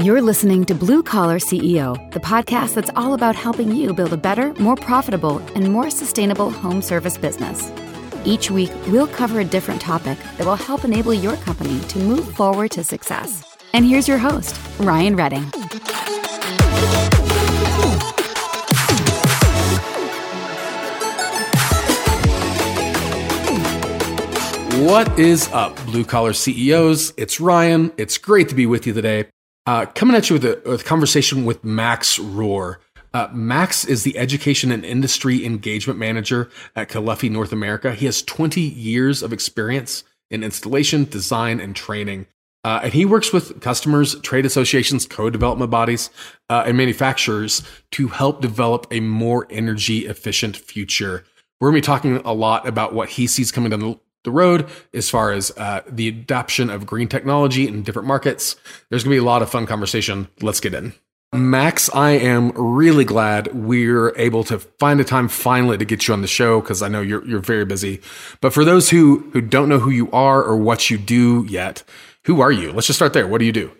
You're listening to Blue Collar CEO, the podcast that's all about helping you build a better, more profitable, and more sustainable home service business. Each week, we'll cover a different topic that will help enable your company to move forward to success. And here's your host, Ryan Redding. What is up, blue collar CEOs? It's Ryan. It's great to be with you today. Uh, coming at you with a, with a, conversation with Max Rohr. Uh, Max is the Education and Industry Engagement Manager at Caleffi North America. He has 20 years of experience in installation, design, and training. Uh, and he works with customers, trade associations, code development bodies, uh, and manufacturers to help develop a more energy efficient future. We're going to be talking a lot about what he sees coming down the road as far as uh, the adoption of green technology in different markets. There's going to be a lot of fun conversation. Let's get in. Max, I am really glad we're able to find a time finally to get you on the show because I know you're you're very busy. But for those who who don't know who you are or what you do yet, who are you? Let's just start there. What do you do?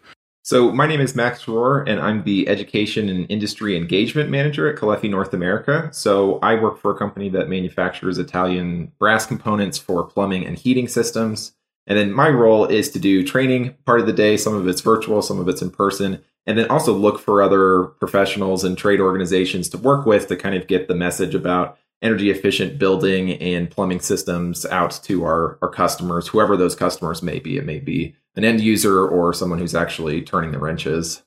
So my name is Max Rohr, and I'm the Education and Industry Engagement Manager at Caleffi North America. So I work for a company that manufactures Italian brass components for plumbing and heating systems. And then my role is to do training part of the day. Some of it's virtual, some of it's in person, and then also look for other professionals and trade organizations to work with to kind of get the message about energy efficient building and plumbing systems out to our, our customers, whoever those customers may be. It may be an end user or someone who's actually turning the wrenches.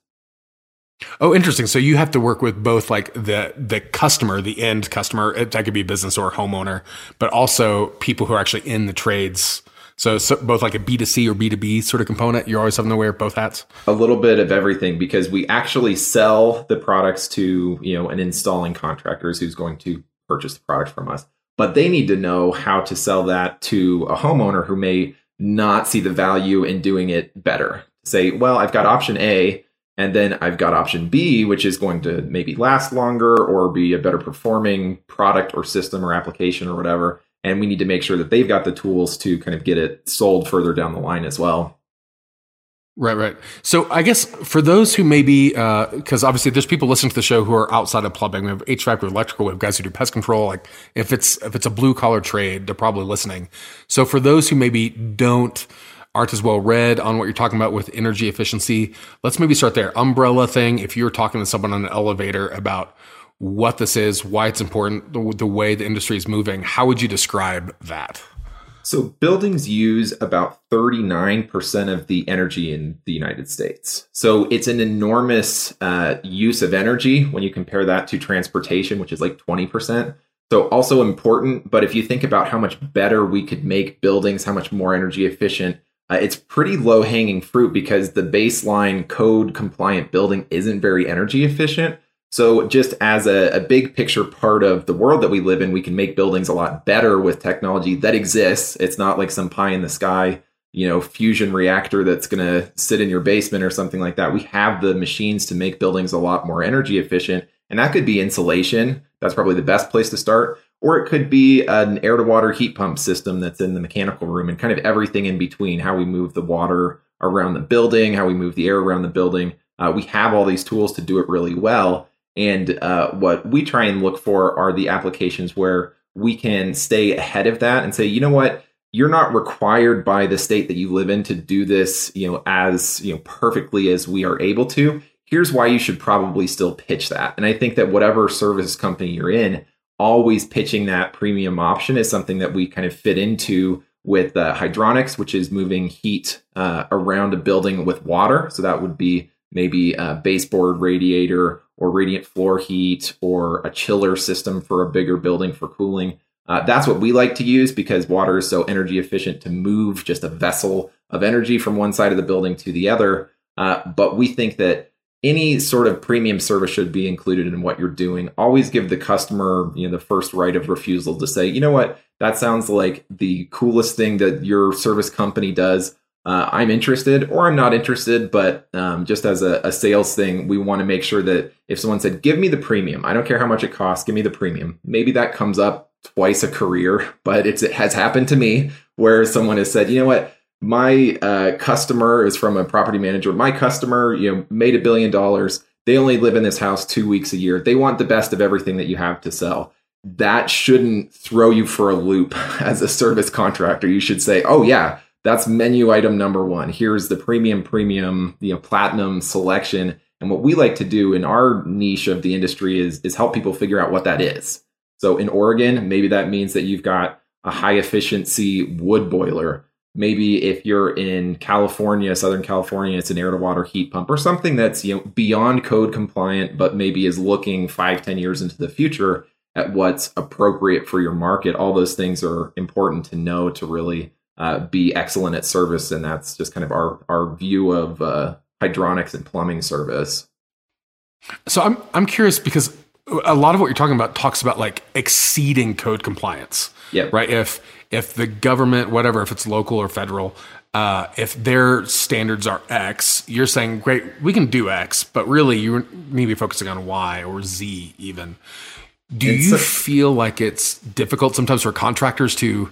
Oh, interesting. So you have to work with both like the the customer, the end customer, that could be a business or homeowner, but also people who are actually in the trades. So, so both like a B2C or B2B sort of component, you're always having to wear both hats? A little bit of everything because we actually sell the products to, you know, an installing contractors who's going to purchase the product from us. But they need to know how to sell that to a homeowner who may not see the value in doing it better. Say, well, I've got option A, and then I've got option B, which is going to maybe last longer or be a better performing product or system or application or whatever. And we need to make sure that they've got the tools to kind of get it sold further down the line as well. Right, right. So I guess for those who maybe, because uh, obviously there's people listening to the show who are outside of plumbing. We have HVAC, we have electrical, we have guys who do pest control. Like if it's if it's a blue collar trade, they're probably listening. So for those who maybe don't aren't as well read on what you're talking about with energy efficiency, let's maybe start there. Umbrella thing. If you're talking to someone on an elevator about what this is, why it's important, the, the way the industry is moving, how would you describe that? So, buildings use about 39% of the energy in the United States. So, it's an enormous uh, use of energy when you compare that to transportation, which is like 20%. So, also important. But if you think about how much better we could make buildings, how much more energy efficient, uh, it's pretty low hanging fruit because the baseline code compliant building isn't very energy efficient. So, just as a, a, big picture part of the world that we live in, we can make buildings a lot better with technology that exists. It's not like some pie in the sky, you know, fusion reactor that's going to sit in your basement or something like that. We have the machines to make buildings a lot more energy efficient. And that could be insulation. That's probably the best place to start. Or it could be an air to water heat pump system that's in the mechanical room and kind of everything in between how we move the water around the building, how we move the air around the building. Uh, we have all these tools to do it really well. And uh, what we try and look for are the applications where we can stay ahead of that and say, you know what, you're not required by the state that you live in to do this, you know, as you know perfectly as we are able to. Here's why you should probably still pitch that. And I think that whatever service company you're in, always pitching that premium option is something that we kind of fit into with uh, hydronics, which is moving heat uh, around a building with water. So that would be maybe a baseboard radiator or radiant floor heat or a chiller system for a bigger building for cooling. Uh, that's what we like to use because water is so energy efficient to move just a vessel of energy from one side of the building to the other. Uh, but we think that any sort of premium service should be included in what you're doing. Always give the customer, you know, the first right of refusal to say, you know what, that sounds like the coolest thing that your service company does uh, I'm interested or I'm not interested, but um, just as a, a, sales thing, we want to make sure that if someone said, give me the premium, I don't care how much it costs, give me the premium. Maybe that comes up twice a career, but it has happened to me where someone has said, you know what, my uh, customer is from a property manager. My customer, you know, made a billion dollars. They only live in this house two weeks a year. They want the best of everything that you have to sell. That shouldn't throw you for a loop as a service contractor. You should say, "Oh yeah, that's menu item number one. Here's the premium, premium, you know, platinum selection." And what we like to do in our niche of the industry is is help people figure out what that is. So in Oregon, maybe that means that you've got a high efficiency wood boiler. Maybe if you're in California, Southern California, it's an air to water heat pump or something that's you know beyond code compliant, but maybe is looking five, ten years into the future at what's appropriate for your market. All those things are important to know to really uh, be excellent at service, and that's just kind of our our view of uh, hydronics and plumbing service. So I'm I'm curious because a lot of what you're talking about talks about like exceeding code compliance. Yeah. Right. If if the government, whatever, if it's local or federal, uh, if their standards are X, you're saying, great, we can do X, but really you need to be focusing on Y or Z even. Do it's you a- feel like it's difficult sometimes for contractors to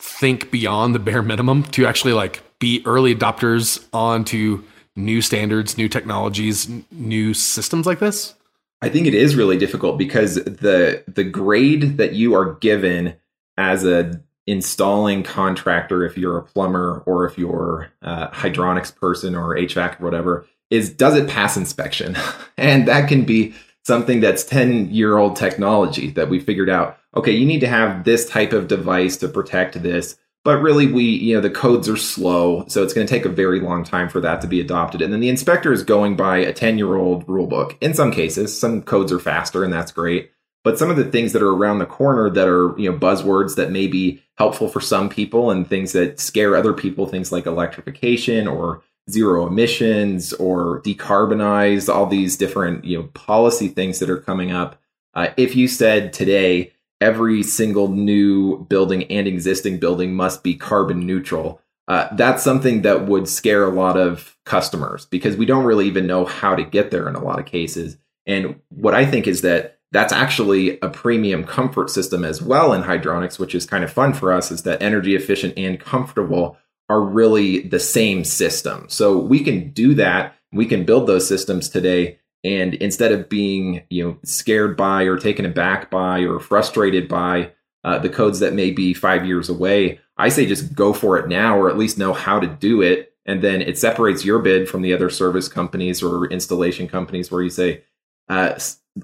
think beyond the bare minimum to actually like be early adopters onto new standards, new technologies, new systems like this? I think it is really difficult because the the grade that you are given as a installing contractor, if you're a plumber or if you're a hydronics person or HVAC or whatever, is does it pass inspection? and that can be something that's 10 year old technology that we figured out. Okay, you need to have this type of device to protect this but really we you know the codes are slow so it's going to take a very long time for that to be adopted. And then the inspector is going by a 10 year old rule book in some cases some codes are faster and that's great but some of the things that are around the corner that are you know buzzwords that may be helpful for some people and things that scare other people things like electrification or zero emissions or decarbonize all these different you know policy things that are coming up uh, if you said today every single new building and existing building must be carbon neutral. Uh, that's something that would scare a lot of customers because we don't really even know how to get there in a lot of cases. And what I think is that that's actually a premium comfort system as well in hydronics, which is kind of fun for us, is that energy efficient and comfortable are really the same system. So we can do that. We can build those systems today and instead of being you know scared by or taken aback by or frustrated by uh, the codes that may be five years away i say just go for it now or at least know how to do it. And then it separates your bid from the other service companies or installation companies where you say uh,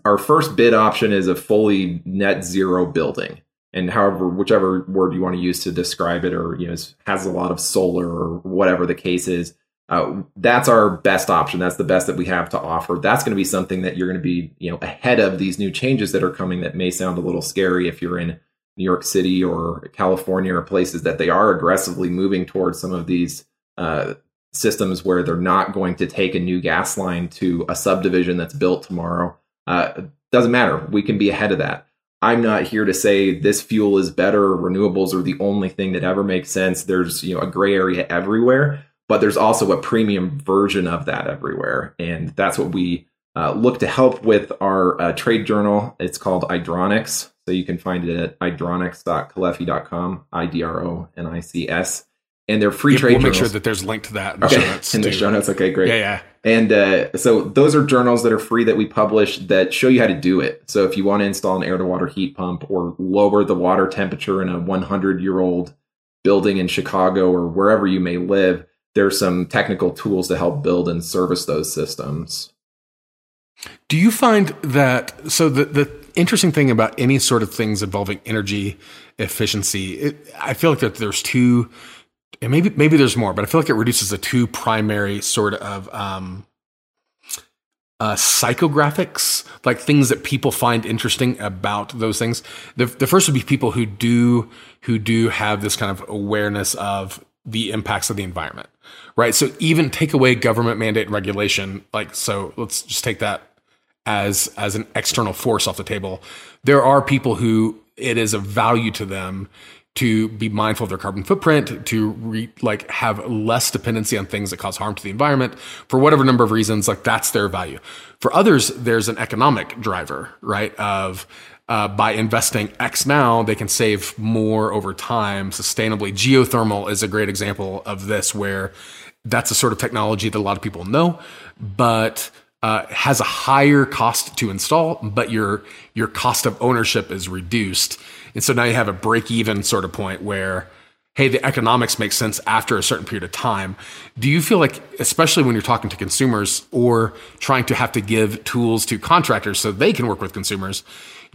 our first bid option is a fully net zero building. And however whichever word you want to use to describe it or you know has a lot of solar or whatever the case is uh, that's our best option. That's the best that we have to offer. That's going to be something that you're going to be, you know, ahead of these new changes that are coming. That may sound a little scary if you're in New York City or California or places that they are aggressively moving towards some of these uh, systems where they're not going to take a new gas line to a subdivision that's built tomorrow. Uh, doesn't matter. We can be ahead of that. I'm not here to say this fuel is better. Renewables are the only thing that ever makes sense. There's you know a gray area everywhere but there's also a premium version of that everywhere. And that's what we uh, look to help with our uh, trade journal. It's called Idronics. So you can find it at idronics.caleffi.com, I D R O N I C S. And they're free yep, trade we'll journals. make sure that there's a link to that in the okay. show notes. in the show notes. Okay, great. Yeah, yeah. And uh, so those are journals that are free that we publish that show you how to do it. So if you want to install an air to water heat pump or lower the water temperature in a 100 year old building in Chicago or wherever you may live, there's some technical tools to help build and service those systems. Do you find that so the the interesting thing about any sort of things involving energy efficiency, it, I feel like that there's two, and maybe maybe there's more, but I feel like it reduces the two primary sort of um, uh, psychographics, like things that people find interesting about those things. The the first would be people who do who do have this kind of awareness of the impacts of the environment, right? So even take away government mandate and regulation, like so. Let's just take that as as an external force off the table. There are people who it is of value to them to be mindful of their carbon footprint, to re, like have less dependency on things that cause harm to the environment for whatever number of reasons. Like that's their value. For others, there's an economic driver, right? Of uh, by investing X now, they can save more over time sustainably. Geothermal is a great example of this, where that's a sort of technology that a lot of people know, but uh, has a higher cost to install, but your your cost of ownership is reduced, and so now you have a break even sort of point where hey, the economics make sense after a certain period of time. Do you feel like, especially when you're talking to consumers or trying to have to give tools to contractors so they can work with consumers,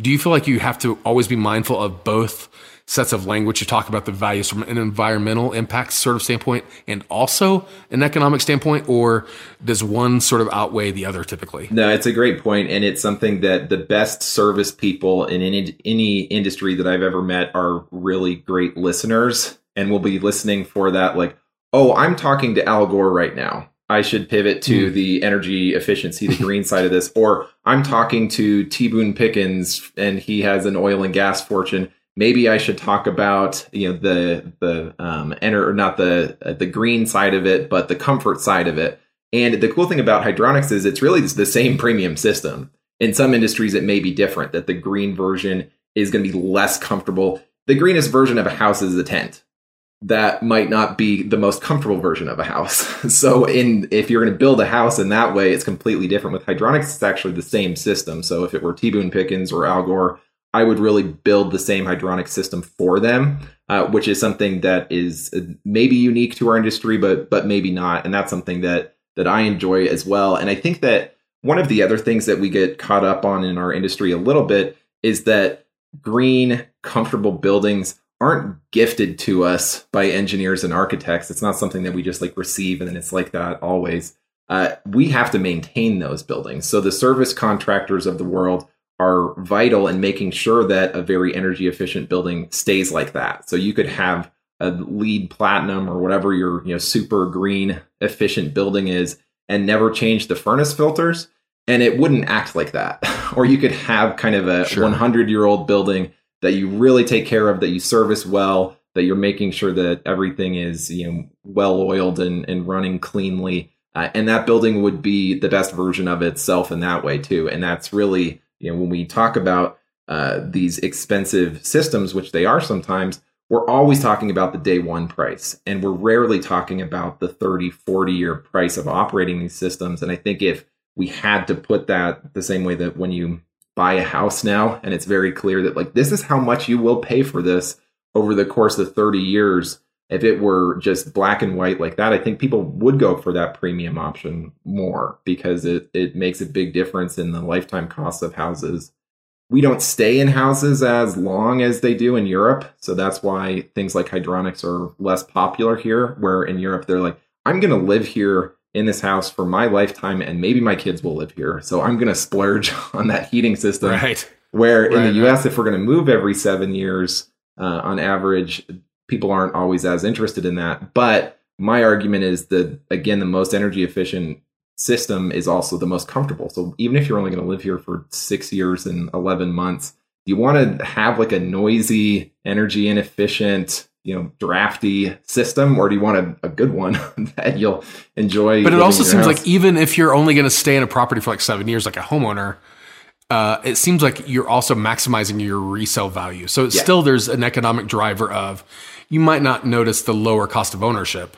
do you feel like you have to always be mindful of both sets of language to talk about the values from an environmental impact sort of standpoint and also an economic standpoint, or does one sort of outweigh the other typically? No, it's a great point, and it's something that the best service people in any, any industry that I've ever met are really great listeners and will be listening for that, like, oh, I'm talking to Al Gore right now. I should pivot to mm. the energy efficiency, the green side of this. Or I'm talking to T. Boone Pickens and he has an oil and gas fortune maybe I should talk about you know the the um enter or not the uh, the green side of it, but the comfort side of it. And the cool thing about hydronics is it's really the same premium system. In some industries, it may be different. That the green version is going to be less comfortable. The greenest version of a house is a tent. That might not be the most comfortable version of a house. so, in if you're going to build a house in that way, it's completely different. With hydronics, it's actually the same system. So, if it were T. Boone Pickens or Al Gore, I would really build the same hydronic system for them, uh, which is something that is uh, maybe unique to our industry, but but maybe not. And that's something that that I enjoy as well. And I think that one of the other things that we get caught up on in our industry a little bit is that green, comfortable buildings aren't gifted to us by engineers and architects. It's not something that we just like receive and then it's like that always. Uh, we have to maintain those buildings. So the service contractors of the world are vital in making sure that a very energy efficient building stays like that. So you could have a LEED platinum or whatever your you know super green efficient building is and never change the furnace filters and it wouldn't act like that. or you could have kind of a sure. 100 year old building that you really take care of that you service well that you're making sure that everything is you know well oiled and, and running cleanly uh, and that building would be the best version of itself in that way too and that's really you know, when we talk about uh, these expensive systems, which they are sometimes, we're always talking about the day one price. And we're rarely talking about the 30, 40 year price of operating these systems. And I think if we had to put that the same way that when you buy a house now, and it's very clear that like this is how much you will pay for this over the course of 30 years. If it were just black and white like that, I think people would go for that premium option more because it, it makes a big difference in the lifetime costs of houses. We don't stay in houses as long as they do in Europe. So that's why things like hydronics are less popular here, where in Europe they're like, I'm going to live here in this house for my lifetime and maybe my kids will live here. So I'm going to splurge on that heating system. Right. Where in the US, if we're going to move every seven years uh, on average, people aren't always as interested in that. But my argument is that again, the most energy efficient system is also the most comfortable. So even if you're only going to live here for six years and 11 months, you want to have like a noisy, energy inefficient, you know, drafty system, or do you want a, a good one that you'll enjoy? But it also seems house? like even if you're only going to stay in a property for like seven years, like a homeowner, uh, it seems like you're also maximizing your resale value. So yeah. still there's an economic driver of you might not notice the lower cost of ownership,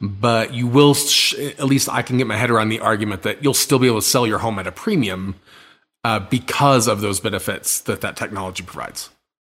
but you will, sh- at least I can get my head around the argument that you'll still be able to sell your home at a premium uh, because of those benefits that that technology provides.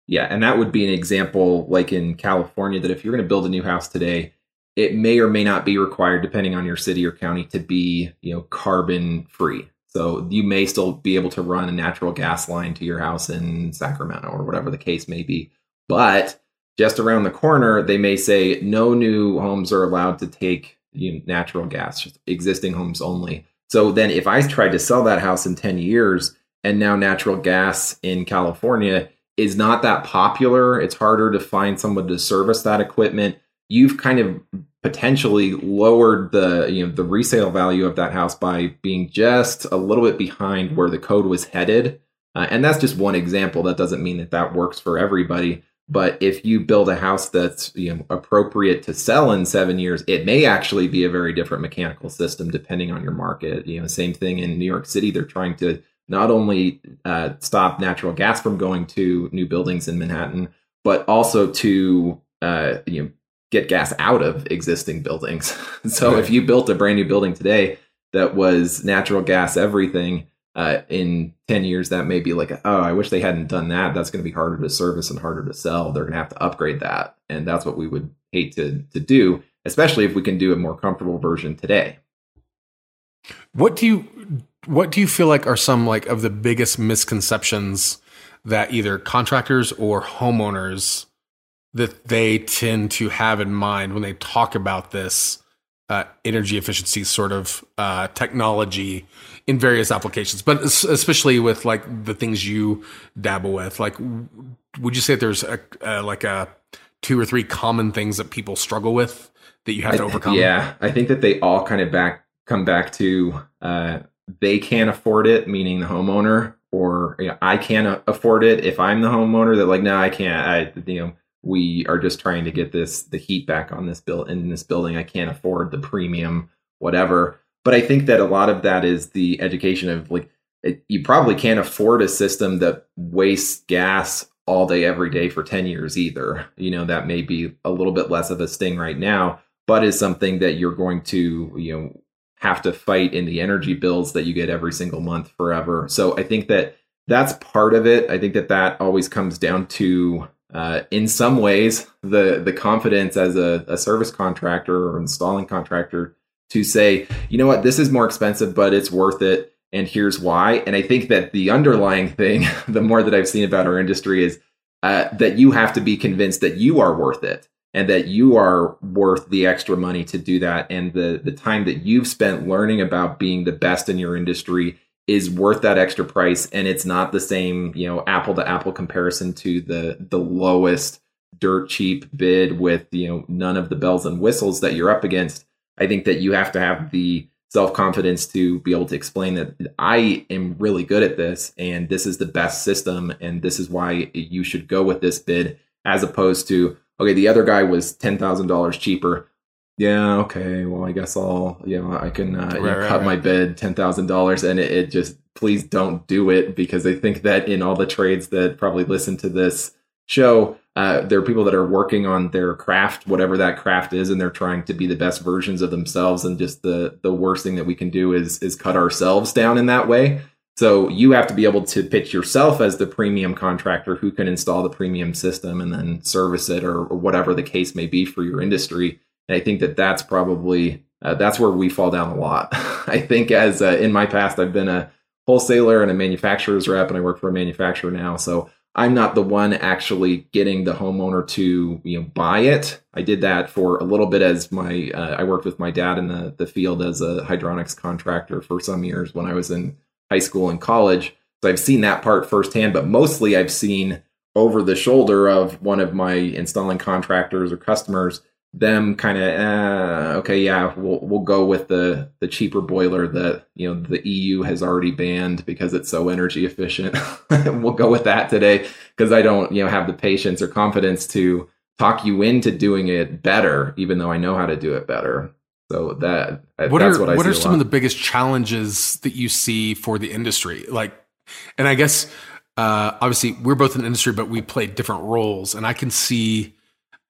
Yeah, and that would be an example like in California that if you're going to build a new house today, it may or may not be required depending on your city or county to be, you know, carbon free. So you may still be able to run a natural gas line to your house in Sacramento or whatever the case may be. But just around the corner, they may say no new homes are allowed to take you know, natural gas, existing homes only. So then, if I tried to sell that house in 10 years and now natural gas in California is not that popular, it's harder to find someone to service that equipment. You've kind of potentially lowered the you know the resale value of that house by being just a little bit behind where the code was headed. Uh, and that's just one example. That doesn't mean that that works for everybody. But if you build a house that's you know appropriate to sell in seven years, it may actually be a very different mechanical system depending on your market. You know, same thing in New York City. They're trying to not only uh, stop natural gas from going to new buildings in Manhattan, but also to uh, you know get gas out of existing buildings. so right. if you built a brand new building today that was natural gas everything, uh, in 10 years that may be like oh i wish they hadn't done that that's going to be harder to service and harder to sell they're going to have to upgrade that and that's what we would hate to to do especially if we can do a more comfortable version today what do you what do you feel like are some like of the biggest misconceptions that either contractors or homeowners that they tend to have in mind when they talk about this uh, energy efficiency sort of uh, technology in various applications, but especially with like the things you dabble with. Like, would you say that there's a, a like a two or three common things that people struggle with that you have to overcome? Yeah, I think that they all kind of back come back to uh, they can't afford it, meaning the homeowner, or you know, I can't afford it if I'm the homeowner. That like, no, I can't. I you know we are just trying to get this the heat back on this bill in this building. I can't afford the premium, whatever. But I think that a lot of that is the education of like it, you probably can't afford a system that wastes gas all day every day for 10 years either. You know, that may be a little bit less of a sting right now, but is something that you're going to, you know, have to fight in the energy bills that you get every single month forever. So I think that that's part of it. I think that that always comes down to uh, in some ways, the the confidence as a, a service contractor or installing contractor to say, you know what, this is more expensive, but it's worth it, and here's why. And I think that the underlying thing, the more that I've seen about our industry, is uh, that you have to be convinced that you are worth it and that you are worth the extra money to do that. And the the time that you've spent learning about being the best in your industry is worth that extra price. And it's not the same you know apple to apple comparison to the the lowest dirt cheap bid with you know none of the bells and whistles that you're up against. I think that you have to have the self confidence to be able to explain that i am really good at this and this is the best system and this is why you should go with this bid as opposed to okay the other guy was $10000 cheaper yeah, okay, well, I guess I'll, you know, I can uh, right, you know, right, cut right. my bid ten thousand dollars, and it, it, just please don't do it because I think that in all the trades that probably listen to this show, uh, there are people that are working on their craft, whatever that craft is, and they're trying to be the best versions of themselves. And just the the worst thing that we can do is is cut ourselves down in that way. So you have to be able to pitch yourself as the premium contractor who can install the premium system and then service it or, or whatever the case may be for your industry and I think that that's probably uh, that's where we fall down a lot. I think as uh, in my past, I've been a wholesaler and a manufacturer's rep, and I work for a manufacturer now. So I'm not the one actually getting the homeowner to you know buy it. I did that for a little bit as my uh, I worked with my dad in the the field as a hydronics contractor for some years when I was in high school and college. So I've seen that part firsthand, but mostly I've seen over the shoulder of one of my installing contractors or customers them kind of uh, okay yeah we'll we'll go with the the cheaper boiler that you know the EU has already banned because it's so energy efficient we'll go with that today because I don't you know have the patience or confidence to talk you into doing it better even though I know how to do it better so that what that's are, what I what are some of the biggest challenges that you see for the industry like and I guess uh, obviously we're both in the industry but we play different roles and I can see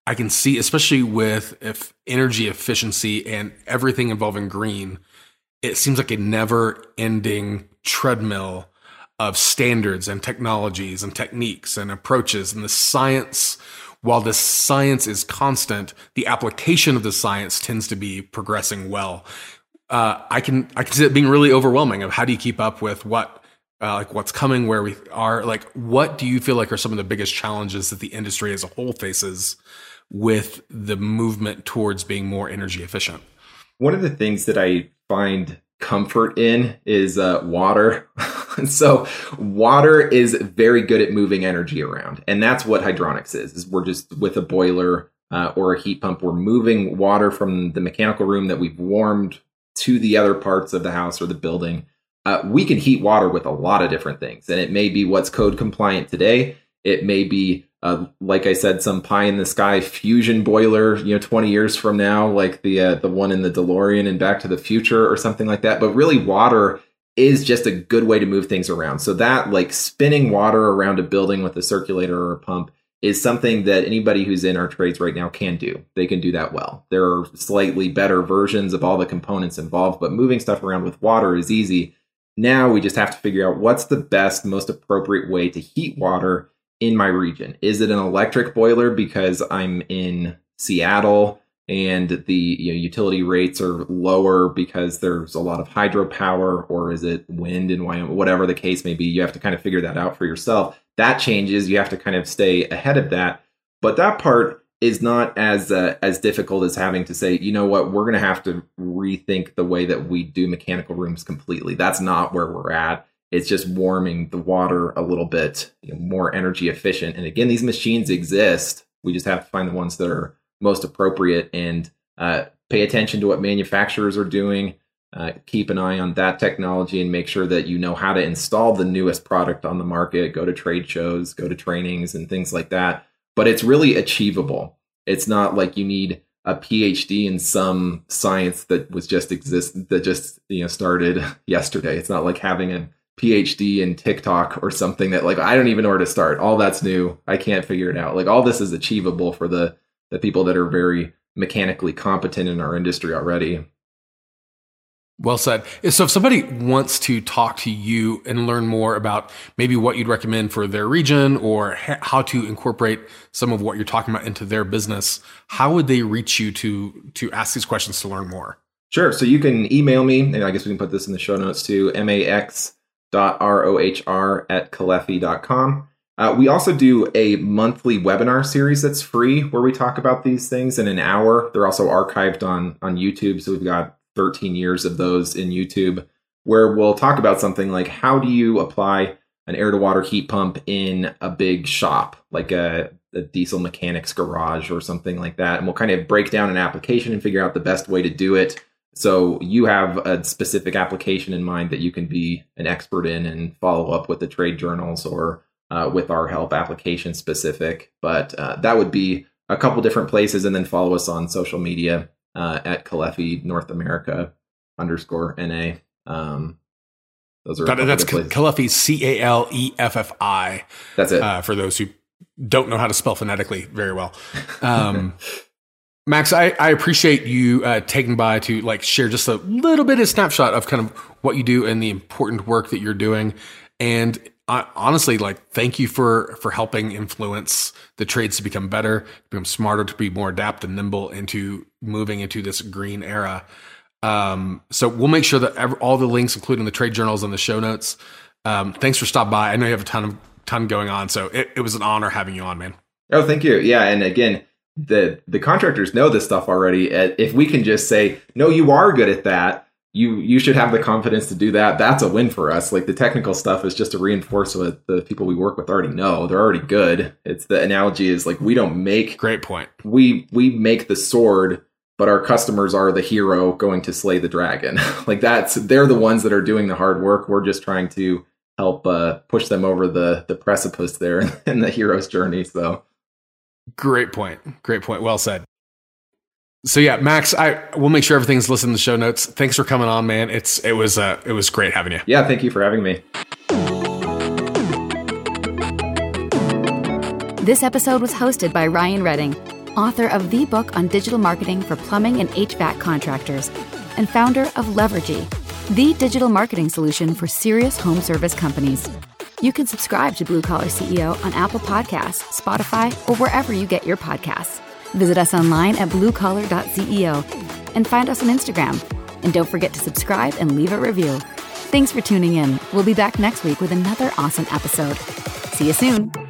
I can see, especially with if energy efficiency and everything involving green, it seems like a never ending treadmill of standards and technologies and techniques and approaches. And the science, while the science is constant, the application of the science tends to be progressing well. Uh, I can I can see it being really overwhelming. Of how do you keep up with what uh, like what's coming, where we are, like what do you feel like are some of the biggest challenges that the industry as a whole faces with the movement towards being more energy efficient? One of the things that I find comfort in is uh, water. so water is very good at moving energy around, and that's what hydronics is. Is we're just with a boiler uh, or a heat pump, we're moving water from the mechanical room that we've warmed to the other parts of the house or the building. Uh, we can heat water with a lot of different things, and it may be what's code compliant today. It may be uh, like I said, some pie in the sky fusion boiler, you know, 20 years from now, like the uh, the one in the DeLorean and Back to the Future or something like that. But really, water is just a good way to move things around. So that like spinning water around a building with a circulator or a pump is something that anybody who's in our trades right now can do. They can do that well. There are slightly better versions of all the components involved, but moving stuff around with water is easy. Now we just have to figure out what's the best, most appropriate way to heat water in my region. Is it an electric boiler because I'm in Seattle and the you know, utility rates are lower because there's a lot of hydropower, or is it wind in Wyoming? Whatever the case may be, you have to kind of figure that out for yourself. That changes. You have to kind of stay ahead of that. But that part is not as uh, as difficult as having to say, you know what, we're going to have to rethink the way that we do mechanical rooms completely. That's not where we're at. It's just warming the water a little bit, you know, more energy efficient. And again, these machines exist. We just have to find the ones that are most appropriate and uh, pay attention to what manufacturers are doing. Uh, keep an eye on that technology and make sure that you know how to install the newest product on the market. Go to trade shows, go to trainings, and things like that. But it's really achievable. It's not like you need a PhD in some science that was just exist that just you know started yesterday. It's not like having a PhD in TikTok or something that like I don't even know where to start. All that's new. I can't figure it out. Like all this is achievable for the the people that are very mechanically competent in our industry already. Well said. So, if somebody wants to talk to you and learn more about maybe what you'd recommend for their region or how to incorporate some of what you're talking about into their business, how would they reach you to to ask these questions to learn more? Sure. So you can email me, and I guess we can put this in the show notes too. max.rohr at caleffi.com. Uh, we also do a monthly webinar series that's free where we talk about these things in an hour. They're also archived on on YouTube, so we've got 13 years of those in YouTube where we'll talk about something like how do you apply an air to water heat pump in a big shop like a, a diesel mechanics garage or something like that and we'll kind of break down an application and figure out the best way to do it so you have a specific application in mind that you can be an expert in and follow up with the trade journals or uh, with our help application specific. But uh, that would be a couple different places, and then follow us on social media uh, at Caleffi North America underscore NA. Um, those are that, that's Caleffi C A L E F F I. That's it. Uh, for those who don't know how to spell phonetically very well. Um, Max, I, I appreciate you uh, taking by to like share just a little bit of snapshot of kind of what you do and the important work that you're doing. And Honestly, like, thank you for for helping influence the trades to become better, to become smarter, to be more adapt and nimble into moving into this green era. Um, so we'll make sure that every, all the links, including the trade journals and the show notes. Um, thanks for stopping by. I know you have a ton of ton going on, so it, it was an honor having you on, man. Oh, thank you. Yeah, and again, the the contractors know this stuff already. If we can just say, no, you are good at that you you should have the confidence to do that. That's a win for us. Like the technical stuff is just to reinforce what the people we work with already know. They're already good. It's the analogy is like we don't make great point. We we make the sword, but our customers are the hero going to slay the dragon. like that's they're the ones that are doing the hard work. We're just trying to help uh, push them over the the precipice there in the hero's journey. So great point. Great point. Well said. So yeah, Max, I will make sure everything's listed in the show notes. Thanks for coming on, man. It's it was uh, it was great having you. Yeah, thank you for having me. This episode was hosted by Ryan Redding, author of the book on digital marketing for plumbing and HVAC contractors, and founder of Levergy, the digital marketing solution for serious home service companies. You can subscribe to Blue Collar CEO on Apple Podcasts, Spotify, or wherever you get your podcasts. Visit us online at bluecollar.ceo and find us on Instagram. And don't forget to subscribe and leave a review. Thanks for tuning in. We'll be back next week with another awesome episode. See you soon.